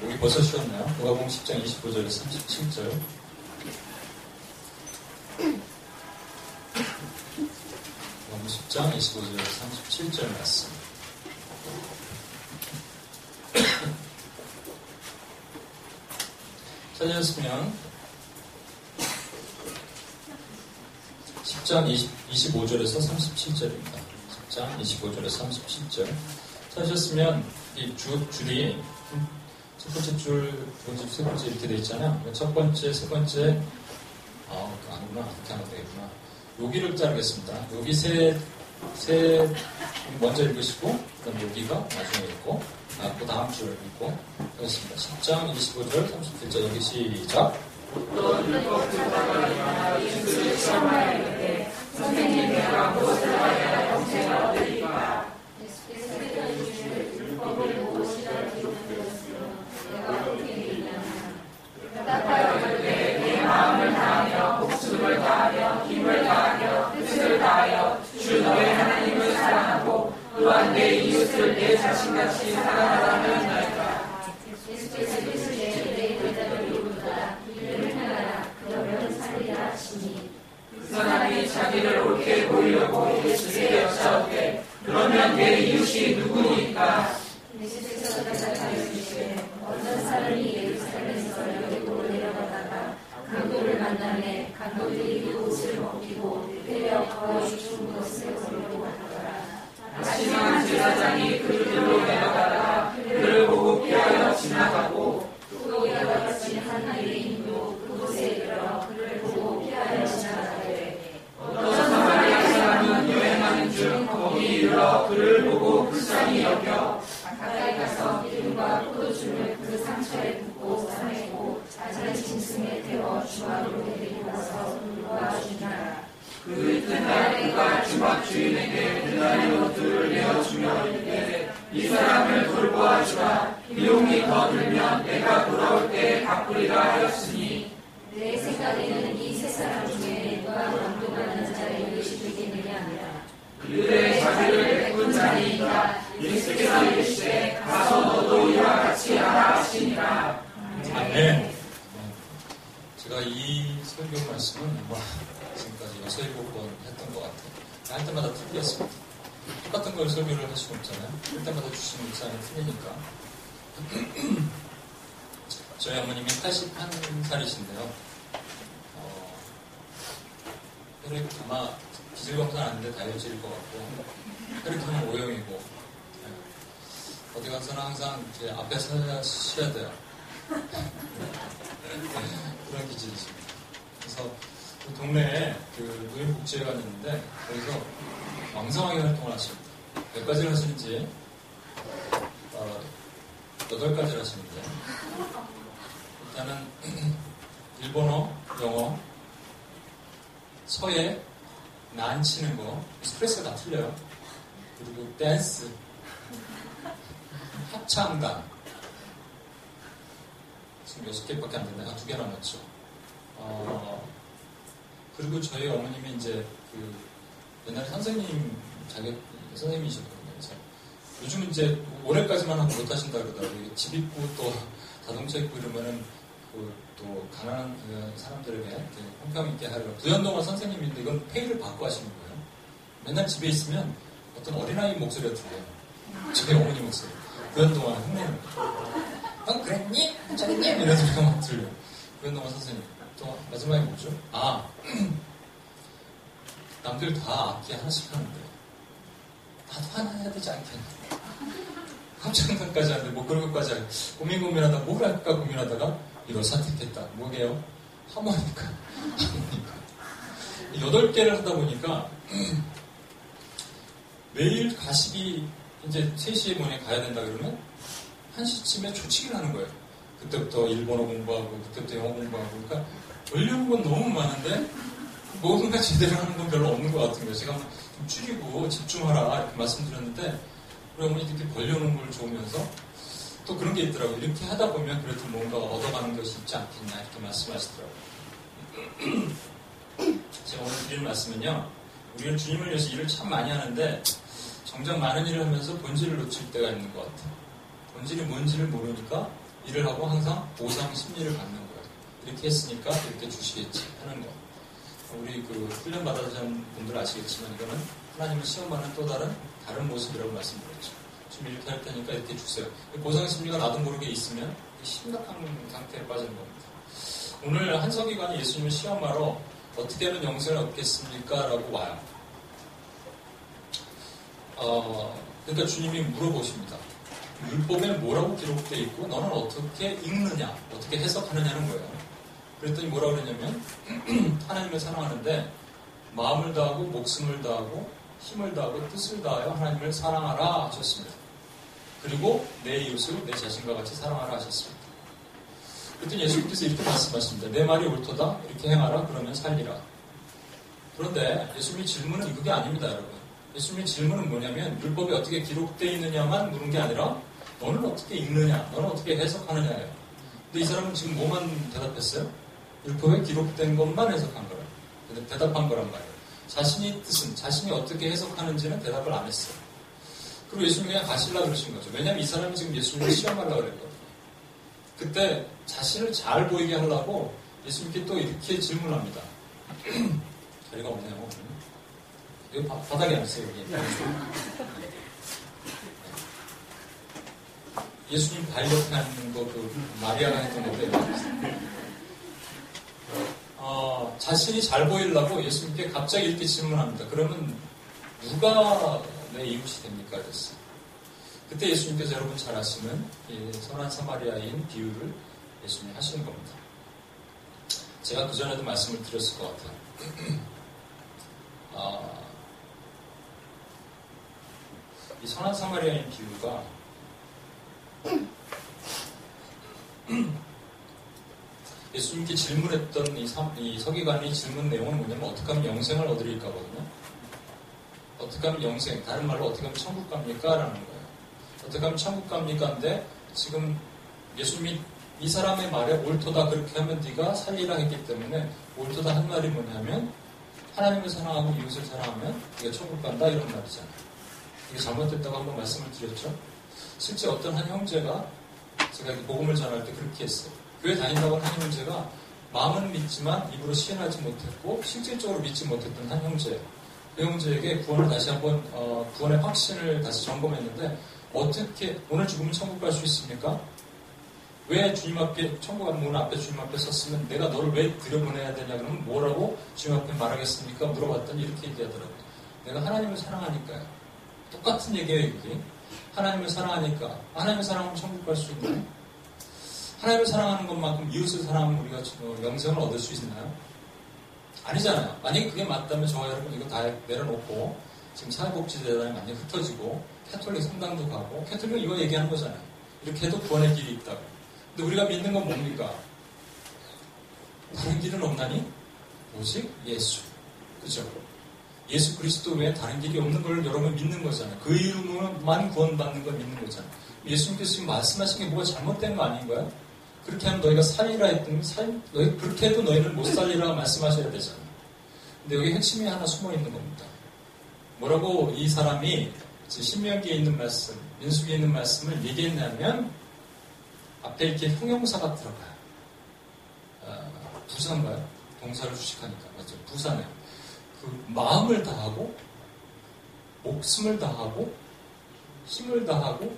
목이 벌써 쉬었나요? 누가복음 10장 25절에서 37절. 누가복음 10장 25절에서 37절 말씀. 찾으셨으면 10장 20, 25절에서 37절입니다. 10장 25절에서 37절. 찾으셨으면 이 주, 줄이 첫 번째 줄, 두 번째, 세 번째 이렇게 돼 있잖아요. 첫 번째, 세 번째, 아, 아니구나. 이렇게 하면 되겠구나. 여기를 자르겠습니다. 여기 세, 세, 먼저 읽으시고, 그 다음 여기가 나중에 읽고, 아, 그 다음 줄 읽고, 하겠습니다. 10장 25절, 37절, 여기 시작. 선생님, 내가 무엇을 하여야 정체가 얻으리까? 내 마음을 다하며 목숨을 다하며 힘을 다하며 뜻을 다하여 주 너의 하나님을 사랑하고 또한 내 이웃을 내 자신같이 사랑하라는 나이다. 예수께서 이르시되 내 대답을 이루다 이를 행하라 그러면 살리라 하시니 그 사람이 자기를 옳게 보이려고 예수께 여짜오되 그러면 내 이웃이 누구니까? 어떤 사람이 예루살렘에서 여리고로 내려가다가 강도를 만나매 강도들이 그 옷을 벗기고 때려 거의 죽은 것을 보려고 하지만 제사장이 그들로 내려가다가 그를 보고 피하여 지나가고 또 이와 같이 한 유대인도 그곳에 이르러 그를 보고 피하여 지나가되 어떤 사마리아 사람은 여행하는 중 거기 이르러 그를 보고 불쌍히 여겨 가까이 가서 기름과 포도주를 그 상처에 붓고 싸매고 자기 짐승에 태워 주막으로 데리고 가서 도와주니라. 그 이튿날 그가 주막 주인에게 대나리로 들을 내어주며 이르되 이 사람을 돌보아 주라 비용이 더 들면 내가 돌아올 때 갚으리라 하였으니 내 생각에는 이 세 사람 중에 누가 강도받는 자의 이것이 되겠느냐 그들의 자비를 베푼 자니까 예수께서 이르시되 가서 너도 이와 같이 하라 하시니라 아멘 제가 이 설교 말씀은 뭐 일곱 번 했던 것 같아요. 할 때마다 틀렸습니다. 똑같은 걸 설교를 할 수가 없잖아요. 할 때마다 주시는 입장이 틀리니까. 저희 어머님이 81살이신데요. 어, 혈액 아마 기질 검사는 아닌데 다혈질일 것 같고 혈액형은 O형이고 네. 어디 가서는 항상 이제 앞에 쉬어야 돼요. 그런 기질이십니다. 그래서 그 동네에 그 노인복지회관이 있는데 거기서 왕성하게 활동을 하십니다 몇 가지를 하시는지 어, 8가지를 하시는데 일단은 일본어, 영어, 서예, 난 치는 거, 스트레스가 다 틀려요. 그리고 댄스, 합창단. 지금 여섯 개밖에 안 됐네. 아, 두 개 남았죠. 어, 그리고 저희 어머님이 이제 그 옛날에 선생님 자격, 선생님이셨거든요. 그래서 요즘 이제 올해까지만 하고 못 하신다 그러더라고요. 집 있고 또 자동차 있고 이러면은 그또 가난한 그 사람들에게 형평 있게 하려고 부연동화 선생님인데 이건 페이를 받고 하시는 거예요. 맨날 집에 있으면 어떤 어린아이 목소리가 들려요. 저희 어머니 목소리. 부연동화 흉내는 넌 그랬니? 저랬니? 이런 소리가 막 들려요. 부연동화 선생님. 또 마지막에 뭐죠? 아 남들 다 악기 하나씩 하는데 나도 하나 해야 되지 않겠나? 합창단까지 하는데 뭐 그런 것까지 하고 고민 고민하다 뭘 할까 고민하다가 이걸 선택했다. 뭐게요? 하모니카. 하모니카. 여덟 개를 하다 보니까 매일 가식이 이제 3시에 뭐에 가야 된다 그러면 1시쯤에 초치기를 하는 거예요. 그때부터 일본어 공부하고 그때부터 영어 공부하고 그러니까 건 너무 많은데 뭔가 제대로 하는 건 별로 없는 것 같은 거예요. 제가 좀 줄이고 집중하라 이렇게 말씀드렸는데 우리 어머니 이렇게 벌려놓은 걸 좋으면서 또 그런 게 있더라고요. 이렇게 하다 보면 그래도 뭔가 얻어가는 것이 있지 않겠냐 이렇게 말씀하시더라고요. 제가 오늘 드리는 말씀은요. 우리는 주님을 위해서 일을 참 많이 하는데 정작 많은 일을 하면서 본질을 놓칠 때가 있는 것 같아요. 본질이 뭔지를 모르니까 일을 하고 항상 보상 심리를 갖는. 이렇게 했으니까 이렇게 주시겠지 하는 거. 우리 그 훈련 받아주신 분들 아시겠지만 이거는 하나님을 시험하는 또 다른 다른 모습이라고 말씀드렸죠. 좀 이렇게 할 테니까 이렇게 주세요. 보상 심리가 나도 모르게 있으면 심각한 상태에 빠지는 겁니다. 오늘 한석기관이 예수님을 시험하러 어떻게 하면 영생을 얻겠습니까? 라고 와요. 어, 그러니까 주님이 물어보십니다. 율법에 뭐라고 기록되어 있고 너는 어떻게 읽느냐, 어떻게 해석하느냐는 거예요. 그랬더니 뭐라 고 그러냐면 하나님을 사랑하는데 마음을 다하고 목숨을 다하고 힘을 다하고 뜻을 다하여 하나님을 사랑하라 하셨습니다. 그리고 내 이웃을 내 자신과 같이 사랑하라 하셨습니다. 그랬더니 예수님께서 이렇게 말씀하십니다. 내 말이 옳도다 이렇게 행하라 그러면 살리라. 그런데 예수님의 질문은 그게 아닙니다, 여러분. 예수님의 질문은 뭐냐면 율법에 어떻게 기록되어 있느냐만 물은 게 아니라 너는 어떻게 읽느냐, 너는 어떻게 해석하느냐예요. 근데 이 사람은 지금 뭐만 대답했어요? 율법에 기록된 것만 해석한 거라. 대답한 거란 말이에요. 자신이 뜻은, 자신이 어떻게 해석하는지는 대답을 안 했어요. 그리고 예수님이 그냥 가실라 그러신 거죠. 왜냐면 이 사람이 지금 예수님을 시험하려고 그랬거든요. 그때 자신을 잘 보이게 하려고 예수님께 또 이렇게 질문합니다. 자리가 없네요. 여기 바, 닥에 앉으세요, 여기. 예수님 발 옆에 앉는 거, 그, 마리아가 했던 건데, 어, 자신이 잘 보이려고 예수님께 갑자기 이렇게 질문합니다. 그러면 누가 내 이웃이 됩니까? 그랬어요. 그때 예수님께서 여러분 잘 아시는 선한 사마리아인 비유를 예수님이 하시는 겁니다. 제가 그전에도 말씀을 드렸을 것 같아요. 아, 이 선한 사마리아인 비유가 예수님께 질문했던 이, 사, 이 서기관이 질문 내용은 뭐냐면 어떻게 하면 영생을 얻으릴까거든요. 어떻게 하면 영생, 다른 말로 어떻게 하면 천국 갑니까? 라는 거예요. 어떻게 하면 천국 갑니까? 인데 지금 예수님이 이 사람의 말에 옳도다 그렇게 하면 네가 살리라 했기 때문에 옳도다 한 말이 뭐냐면 하나님을 사랑하고 이웃을 사랑하면 네가 천국 간다 이런 말이잖아요. 이게 잘못됐다고 한번 말씀을 드렸죠. 실제 어떤 한 형제가 제가 복음을 전할 때 그렇게 했어요. 교회 다닌다고 한 형제가 마음은 믿지만 입으로 시인하지 못했고 실질적으로 믿지 못했던 한 형제예요. 그 형제에게 구원을 다시 한번 어, 구원의 확신을 다시 점검했는데 어떻게 오늘 죽으면 천국 갈 수 있습니까? 왜 주님 앞에 천국 문 앞에 주님 앞에 섰으면 내가 너를 왜 들여보내야 되냐 그러면 뭐라고 주님 앞에 말하겠습니까? 물어봤더니 이렇게 얘기하더라고요. 내가 하나님을 사랑하니까요. 똑같은 얘기예요 이게. 하나님을 사랑하니까 하나님을 사랑하면 천국 갈 수 있나요? 하나님을 사랑하는 것만큼 이웃을 사랑하면 우리가 어, 영생을 얻을 수 있나요? 아니잖아요. 만약에 그게 맞다면 저와 여러분 이거 다 내려놓고 지금 사회복지재단이 많이 흩어지고 캐톨릭 성당도 가고 캐톨릭은 이거 얘기하는 거잖아요. 이렇게 해도 구원의 길이 있다고. 근데 우리가 믿는 건 뭡니까? 다른 길은 없나니? 오직 예수. 그죠? 예수 그리스도 외에 다른 길이 없는 걸 여러분 믿는 거잖아요. 그 이름으로만 구원받는 걸 믿는 거잖아요. 예수님께서 지금 말씀하신 게 뭐가 잘못된 거 아닌가요? 그렇게 하면 너희가 살리라 했더니 살, 너희 그렇게 해도 너희는 못 살리라 말씀하셔야 되잖아요. 근데 여기 핵심이 하나 숨어 있는 겁니다. 뭐라고 이 사람이 신명기에 있는 말씀, 민수기에 있는 말씀을 얘기했냐면 앞에 이렇게 형용사가 들어가요. 어, 부사인가요? 동사를 주식하니까 맞죠? 부사네. 그 마음을 다하고 목숨을 다하고 힘을 다하고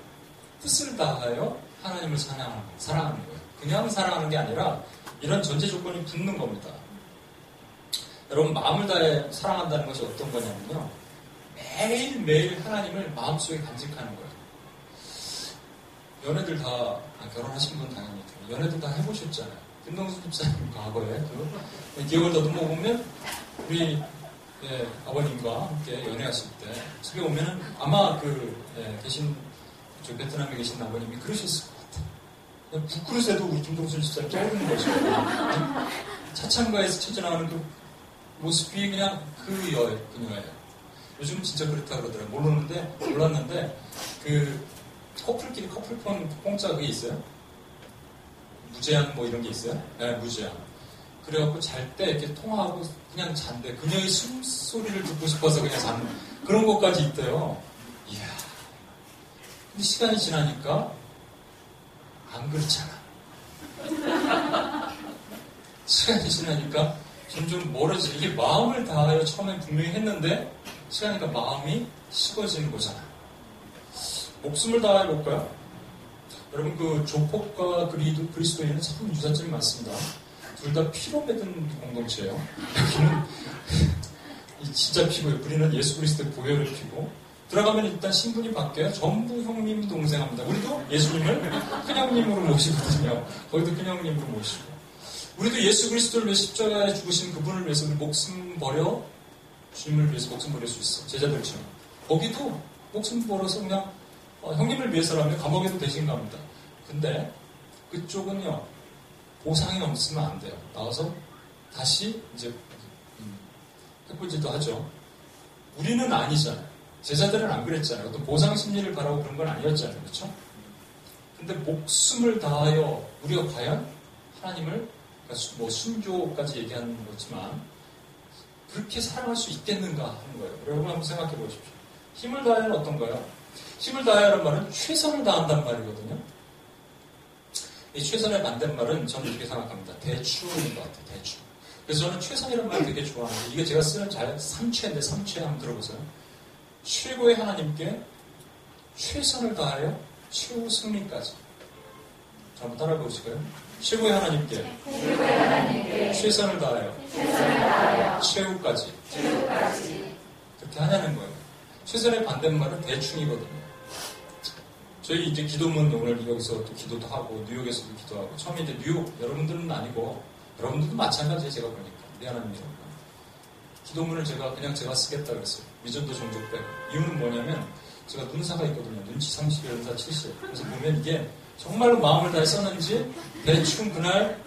뜻을 다하여 하나님을 사랑하는, 사랑하는 거예요. 그냥 사랑하는 게 아니라 이런 전제 조건이 붙는 겁니다. 여러분 마음을 다해 사랑한다는 것이 어떤 거냐면요. 매일매일 하나님을 마음속에 간직하는 거예요. 연애들 다 아, 결혼하신 분 당연히 연애들 다 해보셨잖아요. 김동수 집사님 과거에 그 기억을 더듬어 보면 우리 예, 아버님과 함께 연애하실 때 집에 오면은 아마 그 예, 계신 저 베트남에 계신 아버님이 그러셨을 것 같아요. 부끄러워도 우리 김동수 집사님 떠오르는 거죠. 차창가에서 쳐져나가는 그 모습이 그냥 그 여, 그녀예요. 요즘 진짜 그렇다 그러더라고요. 모르는데, 몰랐는데, 그, 커플끼리 커플폰 공짜 그게 있어요? 무제한 뭐 이런 게 있어요? 네, 무제한. 그래갖고 잘 때 이렇게 통화하고 그냥 잔대. 그녀의 숨소리를 듣고 싶어서 그냥 자는 그런 것까지 있대요. 이야. 근데 시간이 지나니까 안 그렇잖아. 시간이 지나니까 점점 멀어지. 이게 마음을 다하여 처음엔 분명히 했는데 시간이 가 마음이 식어지는 거잖아. 목숨을 다해 볼까요? 여러분 그 조폭과 그리도, 그리스도인은 참 유사점이 많습니다. 둘 다 피로 맺은 공동체예요. 여기는 진짜 피고요. 우리는 예수 그리스도의 보혈을 피고 들어가면 일단 신분이 바뀌어요. 전부 형님 동생 합니다. 우리도 예수님을 큰형님으로 모시거든요. 거기도 큰형님으로 모시고 우리도 예수 그리스도를 위해 십자가에 죽으신 그분을 위해서 목숨 버려 주님을 위해서 목숨 버릴 수 있어. 제자들처럼. 거기도 목숨 벌어서 그냥 어, 형님을 위해서라면 감옥에도 되신가 합니다. 근데 그쪽은요 보상이 없으면 안 돼요. 나와서 다시 이제 음, 해보지도 하죠. 우리는 아니잖아요. 제자들은 안 그랬잖아요. 어떤 보상 심리를 바라고 그런 건 아니었잖아요. 그렇죠? 근데 목숨을 다하여 우리가 과연 하나님을 그러니까 뭐 순교까지 얘기하는 거지만 그렇게 사랑할 수 있겠는가 하는 거예요. 여러분 한번 생각해 보십시오. 힘을 다하여는 어떤가요? 힘을 다하여는 말은 최선을 다한단 말이거든요. 이 최선의 반대말은 저는 이렇게 생각합니다. 대추인 것 같아요. 대추. 그래서 저는 최선이라는 말 되게 좋아하는데 이게 제가 쓰는 잘 삼체인데 삼체 한번 들어보세요. 최고의 하나님께 최선을 다하여 최후 승리까지. 자, 한번 따라해 보실까요? 최고의 하나님께, 최고의 하나님께 최선을 다하여, 최선을 다하여 최후까지. 최후까지. 그렇게 하냐는 거예요. 최선의 반대말은 대충이거든요. 저희 이제 기도문 오늘 여기서 또 기도도 하고 뉴욕에서도 기도하고 처음에 이제 뉴욕 여러분들은 아니고 여러분들도 마찬가지예요 제가 보니까 미안합니다. 기도문을 제가 그냥 제가 쓰겠다 그랬어요. 위전도 종족 빼고 이유는 뭐냐면 제가 눈사가 있거든요. 눈치 30, 연사 70. 그래서 보면 이게 정말로 마음을 다해 썼는지 대충 그날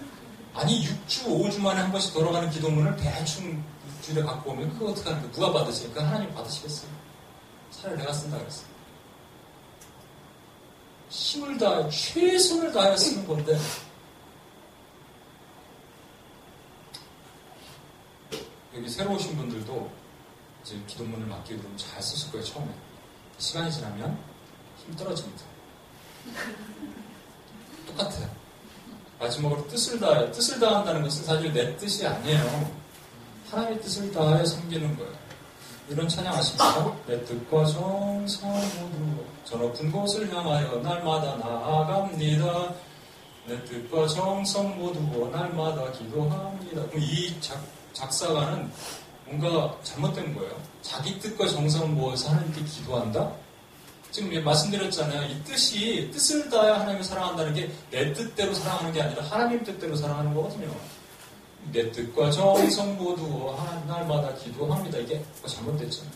아니 6주, 5주 만에 한 번씩 돌아가는 기도문을 대충 일주일에 갖고 오면 그거 어떻게 하는데 누가? 그 하나님 받으시겠어요? 차라리 내가 쓴다 그랬어요. 힘을 다해, 최선을 다해 쓰는 건데, 여기 새로 오신 분들도 이제 기도문을 맡기고 그러면 잘 쓰실 거예요, 처음에. 시간이 지나면 힘 떨어집니다. 똑같아요. 마지막으로 뜻을 다해, 뜻을 다한다는 것은 사실 내 뜻이 아니에요. 하나님의 뜻을 다해 섬기는 거예요. 이런 찬양 아십니까? 내 뜻과 정성 모두 저 높은 곳을 향하여 날마다 나아갑니다. 내 뜻과 정성 모두 날마다 기도합니다. 이 작, 작사가는 뭔가 잘못된 거예요. 자기 뜻과 정성을 모아서 하나님께 기도한다? 지금 말씀드렸잖아요. 이 뜻이 뜻을 다해 하나님을 사랑한다는 게 내 뜻대로 사랑하는 게 아니라 하나님 뜻대로 사랑하는 거거든요. 내 뜻과 정성 모두 날마다 기도합니다. 이게 뭐 잘못됐잖아요.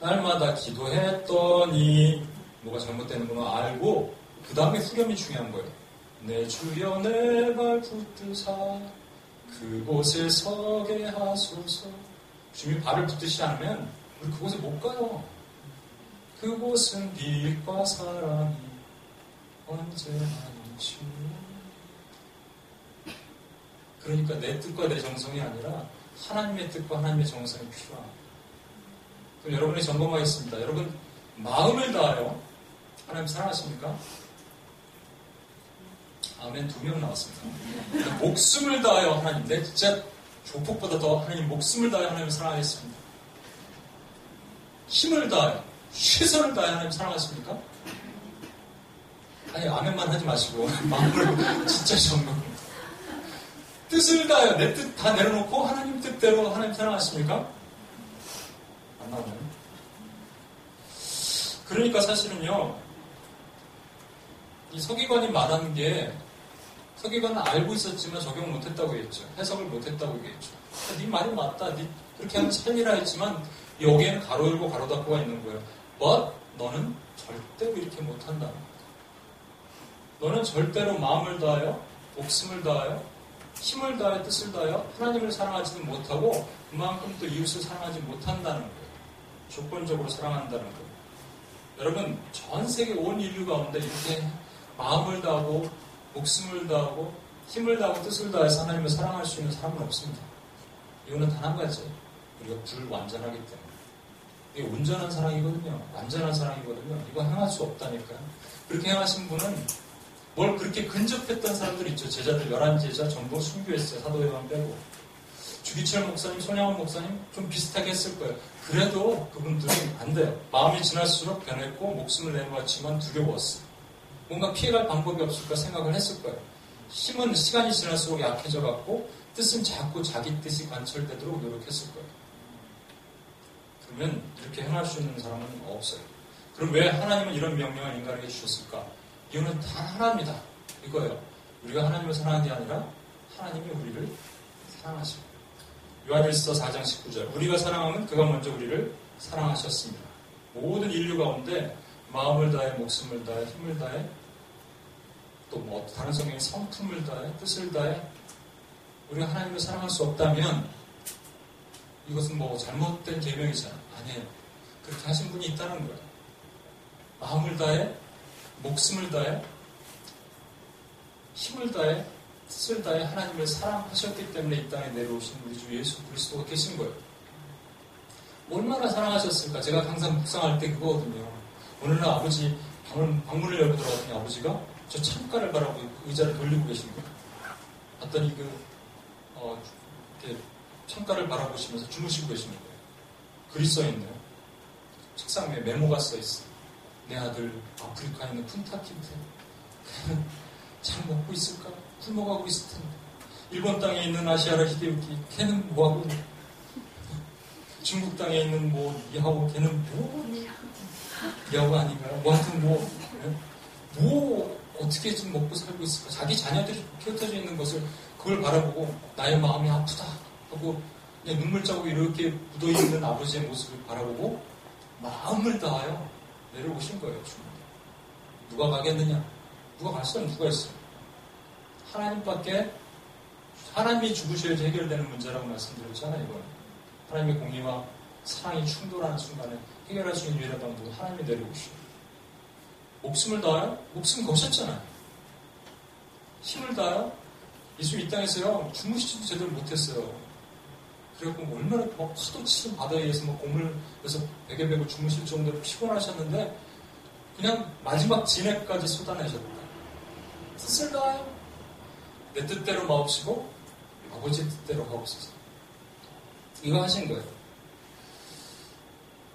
날마다 기도했더니 뭐가 잘못되는 걸 알고 그 다음에 후렴이 중요한 거예요. 내 주여 내발 붙드사 그곳에 서게 하소서 주님 발을 붙드시지 않으면 우리 그곳에 못 가요. 그곳은 빛과 사랑이 언제나 넘치 그러니까 내 뜻과 내 정성이 아니라 하나님의 뜻과 하나님의 정성이 필요합니다. 그럼 여러분이 점검하겠습니다. 여러분 마음을 다하여 하나님 사랑하십니까? 아멘 두 명 나왔습니다. 목숨을 다하여 하나님 내 진짜 조폭보다 더 하나님 목숨을 다하여 하나님 사랑하겠습니다. 힘을 다하여 최선을 다하여 하나님 사랑하십니까? 아니 아멘만 하지 마시고 마음을 진짜 점검 뜻을 다하여 내뜻 다 내려놓고 하나님 뜻대로 하나님 사랑하십니까? 안 나오나요? 그러니까 사실은요, 이 서기관이 말하는 게 서기관은 알고 있었지만 적용 못했다고 했죠. 해석을 못했다고 얘기했죠. 네 말이 맞다. 네 그렇게 하면 살리라 했지만 여기에는 가로 열고 가로 닫고가 있는 거예요. But 너는 절대로 이렇게 못한다. 너는 절대로 마음을 다하여 목숨을 다하여 힘을 다해 뜻을 다하여 하나님을 사랑하지는 못하고 그만큼 또 이웃을 사랑하지 못한다는 거예요. 조건적으로 사랑한다는 거예요. 여러분 전 세계 온 인류 가운데 이렇게 마음을 다하고 목숨을 다하고 힘을 다하고 뜻을 다해서 하나님을 사랑할 수 있는 사람은 없습니다. 이유는 단 한 가지. 우리가 불완전하기 때문에. 이게 온전한 사랑이거든요. 완전한 사랑이거든요. 이거 행할 수 없다니까요. 그렇게 행하신 분은 뭘 그렇게 근접했던 사람들 있죠. 제자들, 열한 제자 전부 순교했어요. 사도회만 빼고. 주기철 목사님, 손양원 목사님 좀 비슷하게 했을 거예요. 그래도 그분들은 안 돼요. 마음이 지날수록 변했고 목숨을 내놓았지만 두려웠어요. 뭔가 피해갈 방법이 없을까 생각을 했을 거예요. 힘은 시간이 지날수록 약해져 갖고 뜻은 자꾸 자기 뜻이 관철되도록 노력했을 거예요. 그러면 이렇게 행할 수 있는 사람은 없어요. 그럼 왜 하나님은 이런 명령을 인간에게 주셨을까? 이유는 단 하나입니다. 이거예요. 우리가 하나님을 사랑한 게 아니라 하나님이 우리를 사랑하십니다. 요한일서 4장 19절. 우리가 사랑하면 그가 먼저 우리를 사랑하셨습니다. 모든 인류 가운데 마음을 다해, 목숨을 다해, 힘을 다해, 또 뭐 다른 성경에 성품을 다해, 뜻을 다해, 우리가 하나님을 사랑할 수 없다면 이것은 뭐 잘못된 계명이잖아. 아니에요. 그렇게 하신 분이 있다는 거예요. 마음을 다해, 목숨을 다해, 힘을 다해, 뜻을 다해 하나님을 사랑하셨기 때문에 이 땅에 내려오신 우리 주 예수 그리스도가 계신 거예요. 얼마나 사랑하셨을까? 제가 항상 묵상할 때 그거거든요. 어느 날 아버지 방문, 방문을 열고 들어갔더니 아버지가 저 창가를 바라고 의자를 돌리고 계신 거예요. 봤더니 그, 어, 이렇게 창가를 바라보시면서 주무시고 계시는 거예요. 글이 써 있네요. 책상 위에 메모가 써 있어. 내 아들 아프리카에 있는 푼타킨테. 잘 먹고 있을까? 굶어가고 있을 텐데. 일본 땅에 있는 아시아라 히데유키, 걔는 뭐하고? 중국 땅에 있는 뭐, 이하오, 걔는 뭐, 이하오 아닌가요? 뭐 하여튼 뭐, 예? 뭐, 어떻게 지금 먹고 살고 있을까? 자기 자녀들이 흩어져 있는 것을 그걸 바라보고 나의 마음이 아프다 하고 그냥 눈물 자국이 이렇게 묻어 있는 아버지의 모습을 바라보고 마음을 다하여 내려오신 거예요, 주님. 누가 가겠느냐? 누가 갈 사람 누가 있어요? 하나님밖에 하나님이 죽으셔야지 해결되는 문제라고 말씀드렸잖아요, 이거는. 하나님의 공의와 사랑이 충돌하는 순간에 해결할 수 있는 유일한 방법은 하나님이 내려오시고 목숨을 다하여? 목숨 거셨잖아요. 힘을 다하여? 예수 이 땅에서요, 주무시지도 제대로 못했어요. 그래갖고 뭐 얼마나 막 파도 치는 바다에서 막 고물에서 베개 베고 주무실 정도로 피곤하셨는데, 그냥 마지막 진액까지 쏟아내셨다. 뜻을 다하여? 내 뜻대로 마옵시고, 아버지 뜻대로 하옵소서. 이거 하신 거예요.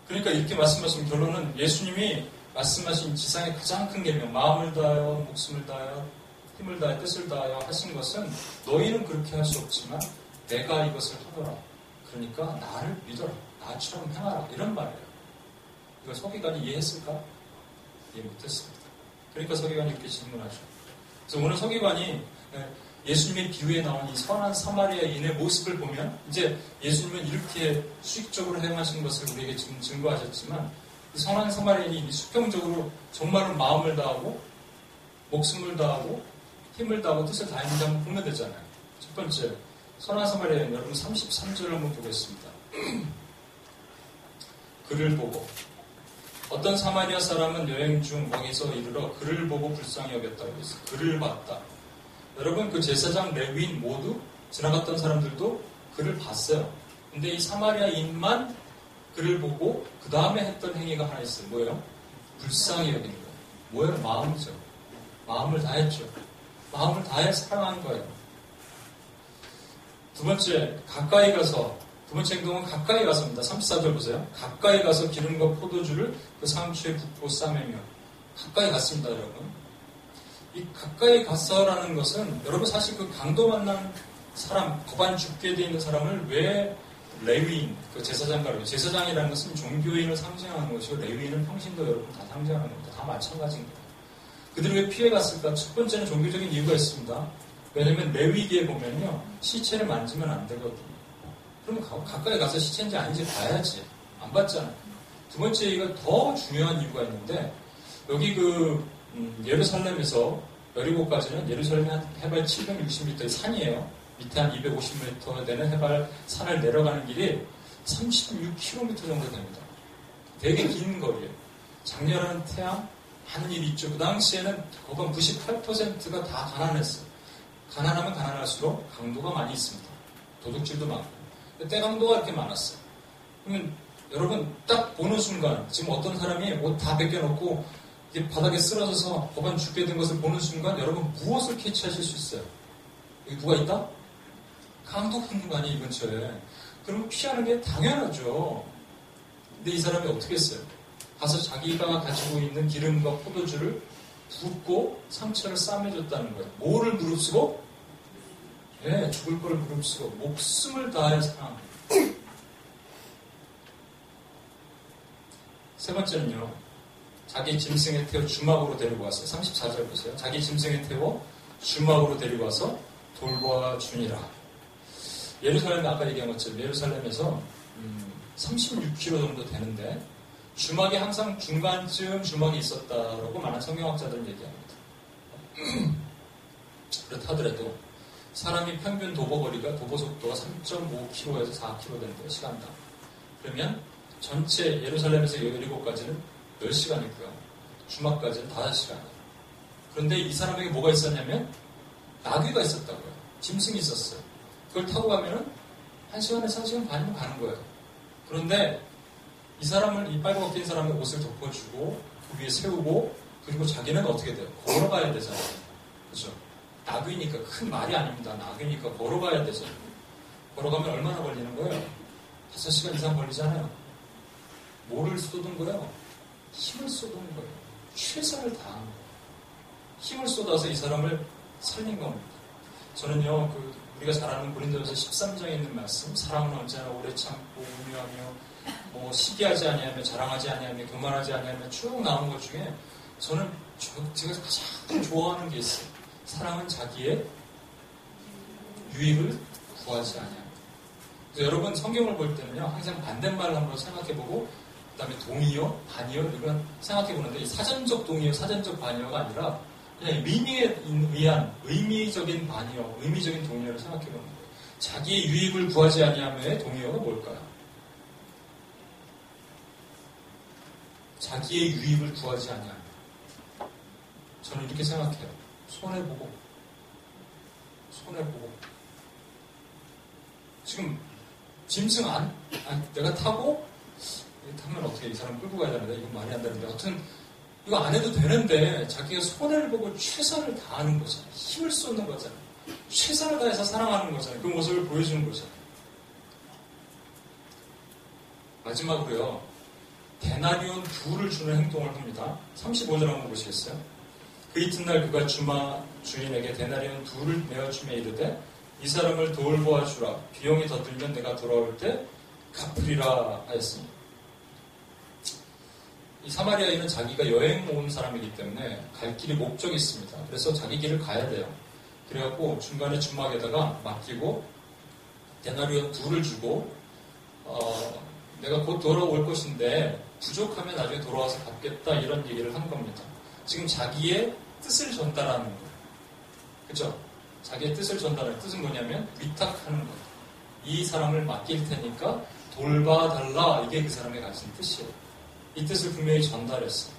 그러니까 이렇게 말씀하신 결론은 예수님이 말씀하신 지상의 가장 큰 계명, 마음을 다하여, 목숨을 다하여, 힘을 다하여, 뜻을 다하여 하신 것은 너희는 그렇게 할 수 없지만 내가 이것을 하더라. 그러니까 나를 믿어라. 나처럼 행하라. 이런 말이에요. 이거 서기관이 이해했을까? 이해 못했습니다. 그러니까 서기관이 이렇게 질문하죠. 그래서 오늘 서기관이 예수님의 비유에 나온 이 선한 사마리아인의 모습을 보면 이제 예수님은 이렇게 수익적으로 행하신 것을 우리에게 지금 증거하셨지만 선한 사마리아인이 수평적으로 정말로 마음을 다하고 목숨을 다하고 힘을 다하고 뜻을 다했는지 한번 보면 되잖아요. 첫 번째 선한 사마리아인 여러분 33절을 한번 보겠습니다. 그를 보고 어떤 사마리아 사람은 여행 중 거기서 이르러 그를 보고 불쌍히 여겼다고 했어요. 그를 봤다. 여러분 그 제사장 레위인 모두 지나갔던 사람들도 그를 봤어요. 근데 이 사마리아인만 그를 보고 그 다음에 했던 행위가 하나 있어요. 뭐예요? 불쌍히 여기는 거예요. 뭐예요? 마음이죠. 마음을 다했죠. 마음을 다해 사랑한 거예요. 두 번째, 가까이 가서, 두 번째 행동은 가까이 가서입니다. 34절 보세요. 가까이 가서 기름과 포도주를 그 상추에 붓고 싸매며. 가까이 갔습니다, 여러분. 이 가까이 갔어라는 것은, 여러분 사실 그 강도 만난 사람, 거반 죽게 돼 있는 사람을 왜 레위인, 그 제사장가로, 제사장이라는 것은 종교인을 상징하는 것이고, 레위인은 평신도 여러분 다 상징하는 겁니다. 다 마찬가지입니다. 그들이 왜 피해갔을까? 첫 번째는 종교적인 이유가 있습니다. 왜냐면 레위기에 보면요, 시체를 만지면 안 되거든요. 그러면 가까이 가서 시체인지 아닌지 봐야지. 안 봤잖아요. 두 번째 이거 더 중요한 이유가 있는데, 여기 그, 음, 예루살렘에서 여리고까지는 예루살렘 해발 760m의 산이에요. 밑에 한 250m 되는 해발 산을 내려가는 길이 36km 정도 됩니다. 되게 긴 거리예요. 장렬한 태양, 하는 일이 있죠. 그 당시에는 거의 98%가 다 가난했어요. 가난하면 가난할수록 강도가 많이 있습니다. 도둑질도 많고. 때 강도가 이렇게 많았어요. 그러면 여러분 딱 보는 순간 지금 어떤 사람이 옷 다 벗겨놓고 이게 바닥에 쓰러져서 법안 죽게 된 것을 보는 순간 여러분 무엇을 캐치하실 수 있어요? 여기 누가 있다? 거 아니에요, 이 근처에. 그러면 피하는 게 당연하죠. 근데 이 사람이 어떻게 했어요? 가서 자기가 가지고 있는 기름과 포도주를 붓고 상처를 싸매줬다는 거예요. 뭐를 무릅쓰고? 예, 네, 죽을 거를 무릅쓰고 목숨을 다해 사랑. 세 번째는요. 자기 짐승에 태워 주막으로 데리고 와서 34절 보세요. 자기 짐승에 태워 주막으로 데리고 와서 돌보아 주니라. 예루살렘 아까 얘기한 것처럼 예루살렘에서 음, 36km 정도 되는데 주막이 항상 중간쯤 주막이 있었다라고 많은 성경학자들은 얘기합니다. 그렇다 하더라도 사람이 평균 도보 거리가 도보 속도가 3.5km에서 4km 되는데 시간당. 그러면 전체 예루살렘에서 여리고까지는 10시간이고요. 주막까지는 5시간이에요. 그런데 이 사람에게 뭐가 있었냐면 나귀가 있었다고요. 짐승이 있었어요. 그걸 타고 가면은 1시간에서 1시간 반이면 가는 거예요. 그런데 이 사람을, 이 빨고 낀 사람의 옷을 덮어주고 그 위에 세우고 그리고 자기는 어떻게 돼요? 걸어가야 되잖아요. 그죠? 나귀니까 큰 말이 아닙니다. 나귀니까 걸어가야 되죠. 걸어가면 얼마나 걸리는 거예요? 5시간 이상 걸리잖아요. 뭐를 쏟은 거예요? 힘을 쏟은 거예요. 최선을 다한 거예요. 힘을 쏟아서 이 사람을 살린 겁니다. 저는요, 그 우리가 잘 아는 고린도전서 13장에 있는 말씀, 사랑은 언제나 오래 참고 우유하며 뭐 시기하지 아니하며 자랑하지 아니하며 교만하지 아니하며 쭉 나온 것 중에 저는 제가 가장 좋아하는 게 있어요. 사랑은 자기의 유익을 구하지 아니하며. 여러분 성경을 볼 때는요, 항상 반대말을 한번 생각해보고 그다음에 동의어, 반의어 이런 생각해 보는데 사전적 동의어, 사전적 반의어가 아니라 그냥 미니에 의한 의미적인 반의어, 의미적인 동의어를 생각해 보는 거예요. 자기의 유익을 구하지 아니하며의 동의어가 뭘까요? 자기의 유익을 구하지 아니하며 저는 이렇게 생각해요. 손해 보고 손해 보고 지금 짐승 안, 안 내가 타고 타면 어떻게 이 사람 끌고 가야 되는데 이건 말이 안 되는데 하여튼 이거 안 해도 되는데 자기가 손해를 보고 최선을 다하는 거잖아요. 힘을 쏟는 거잖아요. 최선을 다해서 사랑하는 거잖아요. 그 모습을 보여주는 거잖아요. 마지막으로요. 데나리온 둘을 주는 행동을 합니다. 35절 한번 보시겠어요? 그 이튿날 그가 주마 주인에게 데나리온 둘을 내어주며 이르되 이 사람을 돌보아 주라. 비용이 더 들면 내가 돌아올 때 갚으리라 하였습니다. 이 사마리아인은 자기가 여행 온 사람이기 때문에 갈 길이 목적이 있습니다. 그래서 자기 길을 가야 돼요. 그래갖고 중간에 주막에다가 맡기고 데나리온 둘을 주고 어, 내가 곧 돌아올 것인데 부족하면 나중에 돌아와서 갚겠다 이런 얘기를 한 겁니다. 지금 자기의 뜻을 전달하는 거예요. 그죠? 자기의 뜻을 전달하는 뜻은 뭐냐면 위탁하는 거예요. 이 사람을 맡길 테니까 돌봐달라 이게 그 사람의 가진 뜻이에요. 이 뜻을 분명히 전달했어요.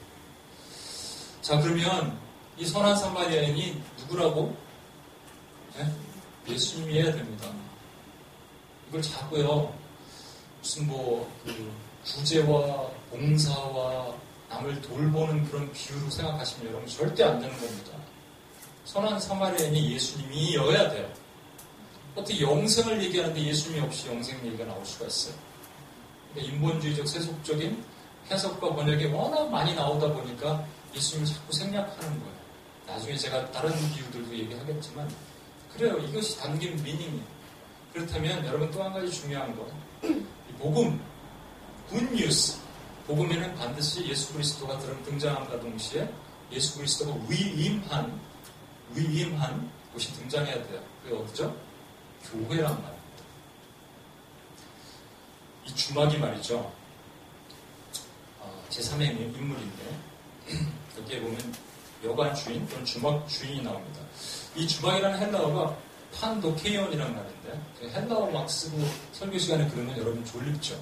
자, 그러면 이 선한 사마리아인이 누구라고? 네? 예수님이어야 됩니다. 이걸 자꾸요, 무슨 뭐, 그, 구제와 봉사와 남을 돌보는 그런 비유로 생각하시면 여러분 절대 안 되는 겁니다. 선한 사마리아인이 예수님이어야 돼요. 어떻게 영생을 얘기하는데 예수님이 없이 영생 얘기가 나올 수가 있어요. 그러니까 인본주의적 세속적인 해석과 번역이 워낙 많이 나오다 보니까 예수님을 자꾸 생략하는 거예요. 나중에 제가 다른 비유들도 얘기하겠지만 그래요. 이것이 담긴 미닝이에요. 그렇다면 여러분 또 한 가지 중요한 거 복음, 굿뉴스 복음에는 반드시 예수 그리스도가 등장함과 동시에 예수 그리스도가 위임한 위임한 곳이 등장해야 돼요. 그게 어디죠? 교회란 말입니다. 이 주막이 말이죠. 제3의 인물인데 여기에 보면 여관 주인 또는 주막 주인이 나옵니다. 이 주막이라는 헬라어가 판도케이온이라는 말인데 헬라어 막 쓰고 설교 시간에 그러면 여러분 졸립죠.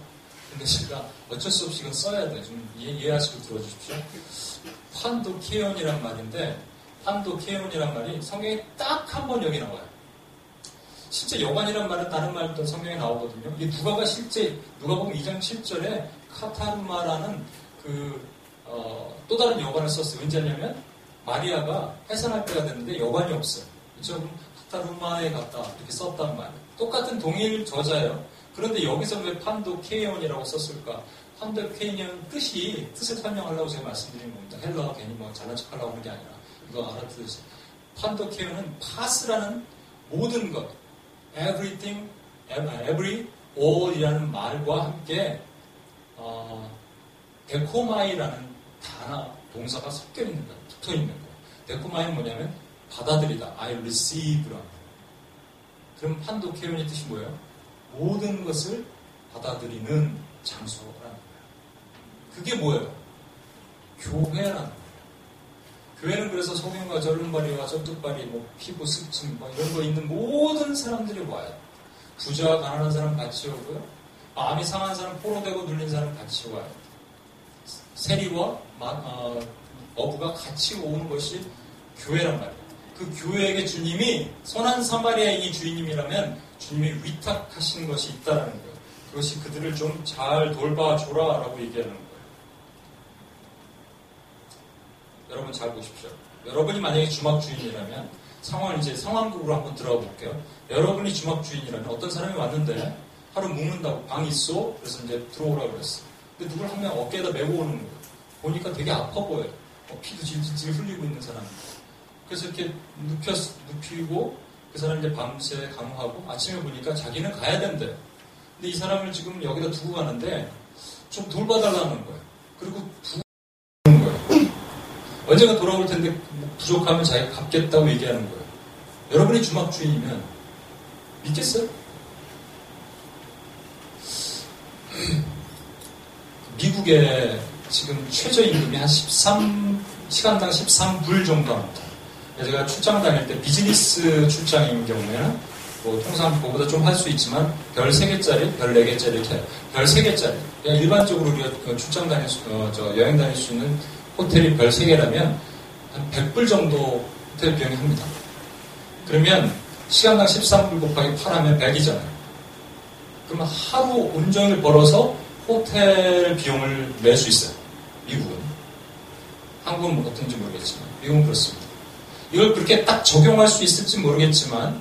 근데 제가 어쩔 수 없이 이건 써야 돼. 좀 이해, 하시고 들어주십시오. 판도케이온이란 말인데 판도케이온이란 말이 성경에 딱 한 번 여기 나와요. 실제 여관이란 말은 다른 말도 성경에 나오거든요. 이 누가가 실제 누가 보면 2장 7절에 카타르마라는 그 어, 또 다른 여관을 썼어요. 언제냐면 마리아가 해산할 때가 됐는데 여관이 없어요. 그렇죠? 카타루마에 갔다 이렇게 썼단 말이에요. 똑같은 동일 저자예요. 그런데 여기서 왜 판도 케이온이라고 썼을까? 판도 케이온 뜻이 뜻을 설명하려고 제가 말씀드린 겁니다. 헬러가 괜히 뭐 잘난 척하려고 하는 게 아니라 이거 알아들으세요. 판도 케이온은 파스라는 모든 것, everything, every, all이라는 말과 함께 어, 데코마이라는 단어, 동사가 섞여 있는 거, 붙어 있는 거. 데코마이는 뭐냐면 받아들이다. I receive라. 그럼 판도케온의 뜻이 뭐예요? 모든 것을 받아들이는 장소라는 거예요. 그게 뭐예요? 교회라는 거예요. 교회는 그래서 소경과 절름발이와 젖뚝발이, 뭐 피부 습진, 뭐 이런 거 있는 모든 사람들이 와요. 부자와 가난한 사람 같이 오고요. 마음이 상한 사람, 포로되고 눌린 사람 같이 와요. 세리와 어, 어부가 같이 오는 것이 교회란 말이에요. 그 교회에게 주님이 선한 사마리아인이 주인님이라면 주님이 위탁하신 것이 있다는 거예요. 그것이 그들을 좀 잘 돌봐줘라라고 얘기하는 거예요. 여러분 잘 보십시오. 여러분이 만약에 주막 주인이라면 상황을 이제 상황극으로 한번 들어가 볼게요. 여러분이 주막 주인이라면 어떤 사람이 왔는데 하루 묵는다고 방 있어? 그래서 이제 들어오라 그랬어. 근데 누굴 한 명 어깨에다 메고 오는 거예요. 보니까 되게 아파 보여요. 어, 피도 질질 흘리고 있는 사람. 그래서 이렇게 눕혔, 눕히고 그 사람 이제 밤새 강화하고 아침에 보니까 자기는 가야 된대. 근데 이 사람을 지금 여기다 두고 가는데 좀 돌봐달라는 거예요. 그리고 부는 거예요. 언젠가 돌아올 텐데 부족하면 자기가 갚겠다고 얘기하는 거예요. 여러분이 주막 주인이면 믿겠어요? 미국의 지금 최저임금이 한 13, 시간당 13불 정도 합니다. 제가 출장 다닐 때 비즈니스 출장인 경우에는 뭐 통상 그거보다 좀 할 수 있지만 별 3개짜리, 별 4개짜리 이렇게. 별 3개짜리. 그냥 일반적으로 우리가 그 출장 다닐 수, 어, 저 여행 다닐 수 있는 호텔이 별 3개라면 한 100불 정도 호텔 비용이 합니다. 그러면 시간당 13불 곱하기 8하면 100이잖아요. 그러면 하루 온종일 벌어서 호텔 비용을 낼 수 있어요. 미국은. 한국은 어떤지 모르겠지만, 미국은 그렇습니다. 이걸 그렇게 딱 적용할 수 있을지 모르겠지만,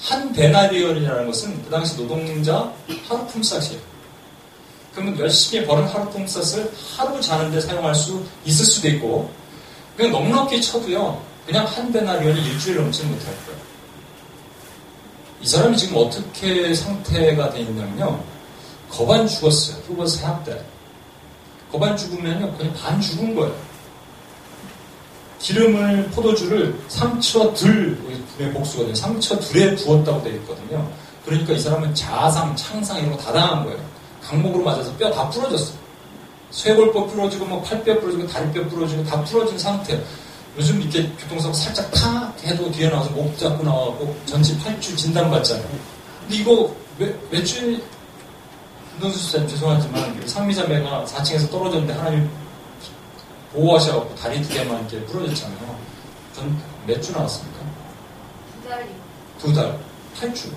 한 데나리온이라는 것은 그 당시 노동자 하루 품삯이에요. 그러면 열심히 벌은 하루 품삯을 하루 자는데 사용할 수 있을 수도 있고, 그냥 넉넉히 쳐도요, 그냥 한 데나리온이 일주일 넘지 못할 거예요. 이 사람이 지금 어떻게 상태가 돼 있냐면요, 거반 죽었어요. 세학 때. 거반 죽으면요, 그냥 반 죽은 거예요. 기름을, 포도주를 상처 들, 의 복수거든요. 상처 둘에 부었다고 되어 있거든요. 그러니까 이 사람은 자상, 창상 이런 거 다 당한 거예요. 강목으로 맞아서 뼈 다 부러졌어. 쇄골뼈 부러지고, 뭐 팔뼈 부러지고, 다리뼈 부러지고, 다 부러진 상태. 요즘 이렇게 교통사고 살짝 탁 해도 뒤에 나와서 목 잡고 나와고 전치 8주 진단받잖아요. 근데 이거 몇, 몇 주, 김동수 수사님 죄송하지만 상미자매가 4층에서 떨어졌는데 하나님 보호하셔갖고 다리 두 개만 이렇게 부러졌잖아요. 전 몇 주 나왔습니까? 두 달이. 두 달. 8주.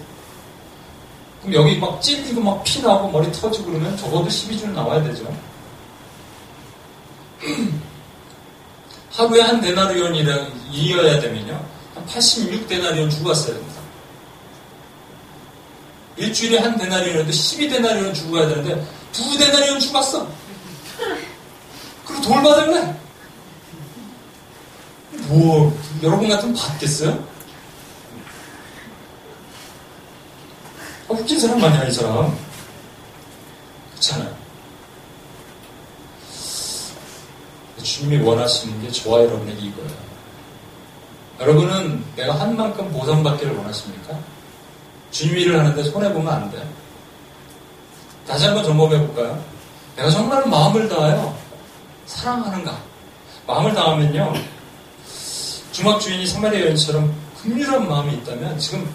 그럼 여기 막 찔리고 막 피 나고 머리 터지고 그러면 적어도 12주는 나와야 되죠. 하루에 한 데나리온이어야 되면요. 한 86데나리온 주고 왔어야 됩니다. 일주일에 한 데나리온에도 12데나리온 주고 가야 되는데 두 데나리온 주고 왔어. 그리고 돌 받을래? 뭐 여러분 같으면 받겠어요? 아, 웃긴 사람 아니야 이 사람. 그렇잖아요. 주님이 원하시는 게 저와 여러분에게 이거예요. 여러분은 내가 한 만큼 보상받기를 원하십니까? 일을 하는데 손해보면 안 돼. 다시 한번 점검해 볼까요? 내가 정말 마음을 다하여 사랑하는가? 마음을 다하면요. 주막 주인이 사마리아 여인처럼 긍휼한 마음이 있다면 지금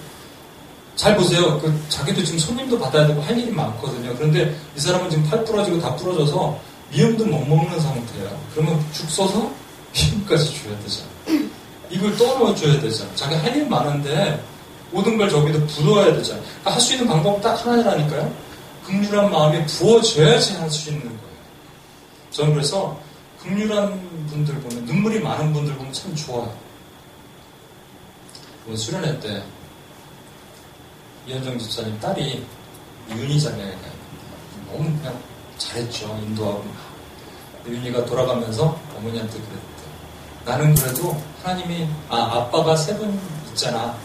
잘 보세요. 그 자기도 지금 손님도 받아야 되고 할 일이 많거든요. 그런데 이 사람은 지금 팔 부러지고 다 부러져서 미음도 못 먹는 상태야. 그러면 죽 써서 미음까지 줘야 되잖아. 입을 떠넣어줘야 되잖아. 자기 할 일 많은데 모든 걸 저기도 부어야 되잖아. 그러니까 할수 있는 방법 딱 하나라니까요. 긍휼한 마음이 부어져야지 할 수 있는 거예요. 저는 그래서 극률한 분들 보면 눈물이 많은 분들 보면 참 좋아요. 뭐 수련회 때 이현정 집사님 딸이 윤희 자매가 너무 그냥 잘했죠 인도하고 윤희가 돌아가면서 어머니한테 그랬대. 나는 그래도 하나님이 아 아빠가 세 분 있잖아.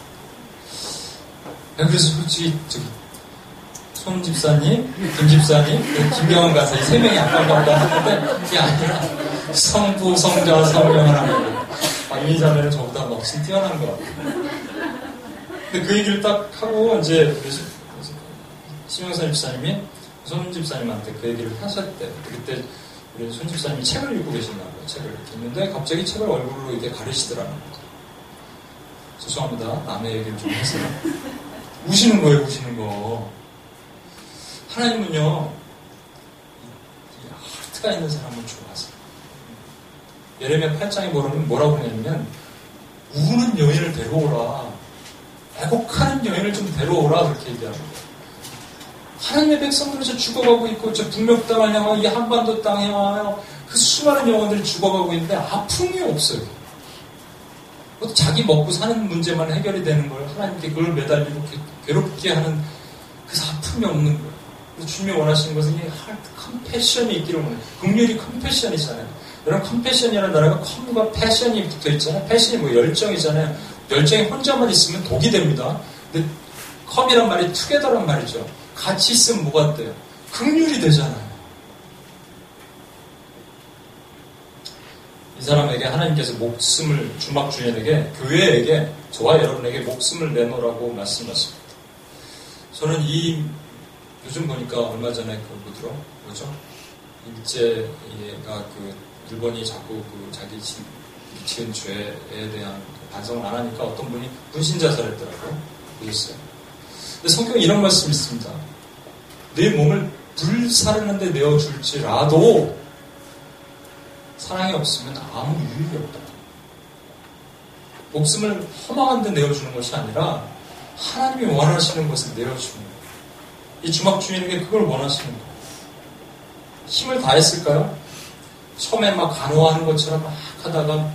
그래서 솔직히 저기 손 집사님, 김 집사님, 김병원 가서 이세 명이 아빠가 하는데 그게 아니라 성부, 성자, 성령 하나님. 아, 이 자매는 저보다 훨씬 뛰어난 것 같아요. 근데 그 얘기를 딱 하고 이제 심영선 집사님이 손 집사님한테 그 얘기를 하셨대. 그때 우리 손 집사님이 책을 읽고 계신다고 요 책을 읽는데 갑자기 책을 얼굴로 이렇게 가리시더라는 거예요. 죄송합니다. 남의 얘기를 좀 해서. 우시는 거예요, 우시는 거. 하나님은요, 이, 하트가 있는 사람을 좋아하세요. 예레미야 8장에 뭐라면 뭐라고 하냐면, 우는 여인을 데려오라. 애곡하는 여인을 좀 데려오라. 그렇게 얘기하는 거예요. 하나님의 백성들은 저 죽어가고 있고, 저 북녘 땅을 향하여 이 한반도 땅에 향하여 그 수많은 영혼들이 죽어가고 있는데 아픔이 없어요. 자기 먹고 사는 문제만 해결이 되는 걸 하나님께 그걸 매달리고 괴롭게 하는 그 아픔이 없는 거예요. 주님이 원하시는 것은 이 컴패션이 있기를 원해요. 긍휼이 컴패션이잖아요. 여러분 컴패션이라는 단어가 컴과 패션이 붙어 있잖아요. 패션이 뭐 열정이잖아요. 열정이 혼자만 있으면 독이 됩니다. 근데 컴이란 말이 투게더란 말이죠. 같이 있으면 뭐가 돼요? 긍휼이 되잖아요. 이 사람에게 하나님께서 목숨을 주막 주인에게 교회에게 저와 여러분에게 목숨을 내놓으라고 말씀하십니다. 저는 이 요즘 보니까 얼마 전에 그 뭐더라 뭐죠 일제가 그 일본이 자꾸 그 자기 지은 죄에 대한 반성을 안 하니까 어떤 분이 분신 자살했더라고요. 보셨어요. 근데 성경에 이런 말씀이 있습니다. 내 몸을 불사르는데 내어줄지라도 사랑이 없으면 아무 유익이 없다. 목숨을 허망한 데 내어주는 것이 아니라 하나님이 원하시는 것을 내어주는 거예요. 이 주막 주인에게 그걸 원하시는 거예요. 힘을 다했을까요? 처음에 막 간호하는 것처럼 막 하다가